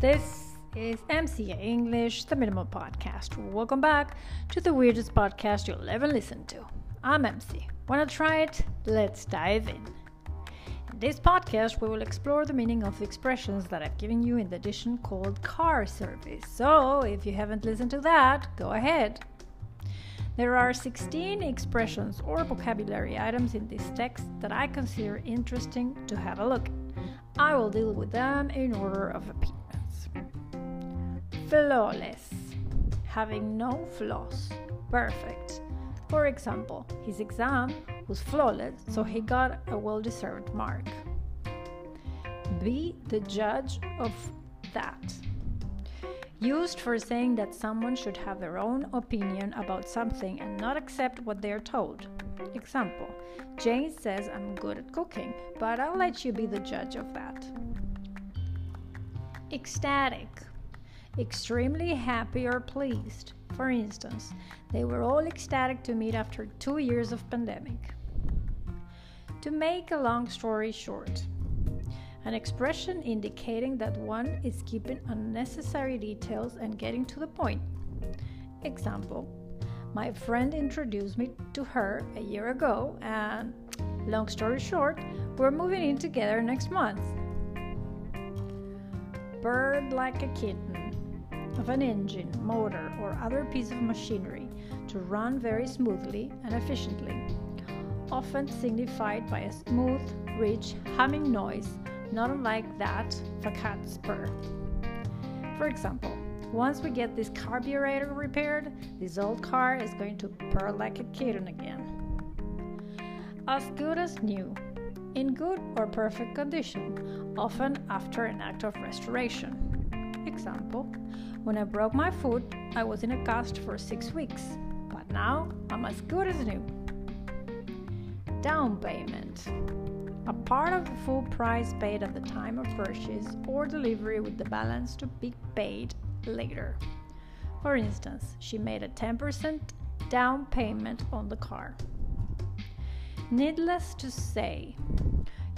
This is MCA English, the Minimal Podcast. Welcome back to the weirdest podcast you'll ever listen to. I'm MC. Wanna try it? Let's dive in. In this podcast, we will explore the meaning of the expressions that I've given you in the edition called car service. So, if you haven't listened to that, go ahead. There are 16 expressions or vocabulary items in this text that I consider interesting to have a look at. I will deal with them in order of appearance flawless, having no flaws, perfect. For example, his exam was flawless, so he got a well deserved mark. Be the judge of that. Used for saying that someone should have their own opinion about something and not accept what they are told. Example Jane says I'm good at cooking, but I'll let you be the judge of that. Ecstatic extremely happy or pleased. For instance, they were all ecstatic to meet after two years of pandemic. To make a long story short, an expression indicating that one is keeping unnecessary details and getting to the point. Example My friend introduced me to her a year ago, and long story short, we're moving in together next month. Bird like a kitten of an engine, motor, or other piece of machinery to run very smoothly and efficiently, often signified by a smooth, rich, humming noise, not unlike that of a cat's purr. For example, once we get this carburetor repaired, this old car is going to purr like a kitten again. As good as new, in good or perfect condition, often after an act of restoration. For example, when I broke my foot, I was in a cast for six weeks, but now I'm as good as new. Down payment a part of the full price paid at the time of purchase or delivery with the balance to be paid later. For instance, she made a 10% down payment on the car. Needless to say,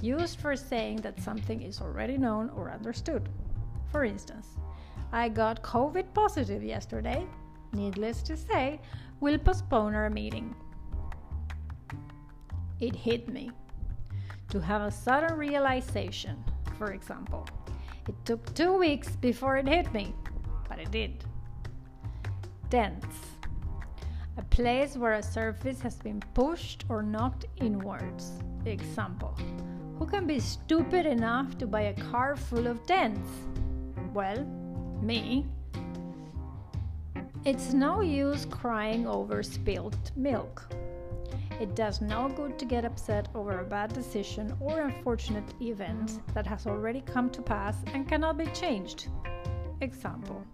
used for saying that something is already known or understood. For instance, I got COVID positive yesterday. Needless to say, we'll postpone our meeting. It hit me. To have a sudden realization, for example. It took two weeks before it hit me, but it did. Dents. A place where a surface has been pushed or knocked inwards. Example. Who can be stupid enough to buy a car full of dents? Well, me. It's no use crying over spilled milk. It does no good to get upset over a bad decision or unfortunate event that has already come to pass and cannot be changed. Example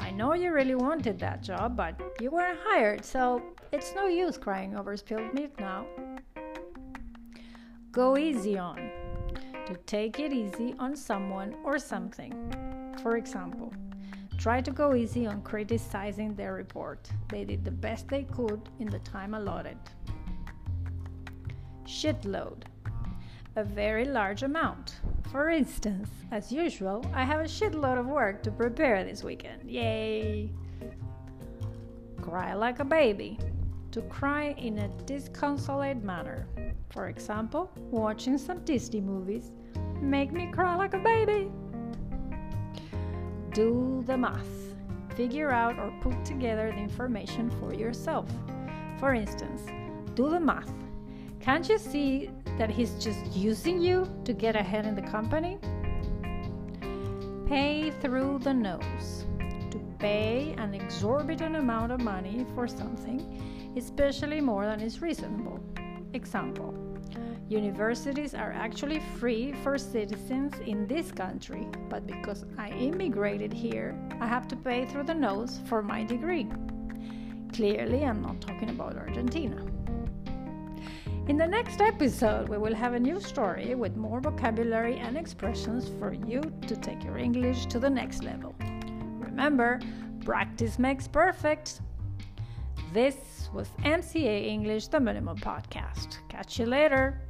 I know you really wanted that job, but you weren't hired, so it's no use crying over spilled milk now. Go easy on. To take it easy on someone or something. For example, Try to go easy on criticizing their report. They did the best they could in the time allotted. Shitload. A very large amount. For instance, as usual, I have a shitload of work to prepare this weekend. Yay! Cry like a baby. To cry in a disconsolate manner. For example, watching some Disney movies make me cry like a baby do the math. Figure out or put together the information for yourself. For instance, do the math. Can't you see that he's just using you to get ahead in the company? Pay through the nose. To pay an exorbitant amount of money for something, especially more than is reasonable. Example Universities are actually free for citizens in this country, but because I immigrated here, I have to pay through the nose for my degree. Clearly, I'm not talking about Argentina. In the next episode, we will have a new story with more vocabulary and expressions for you to take your English to the next level. Remember, practice makes perfect. This was MCA English, the Minimal Podcast. Catch you later.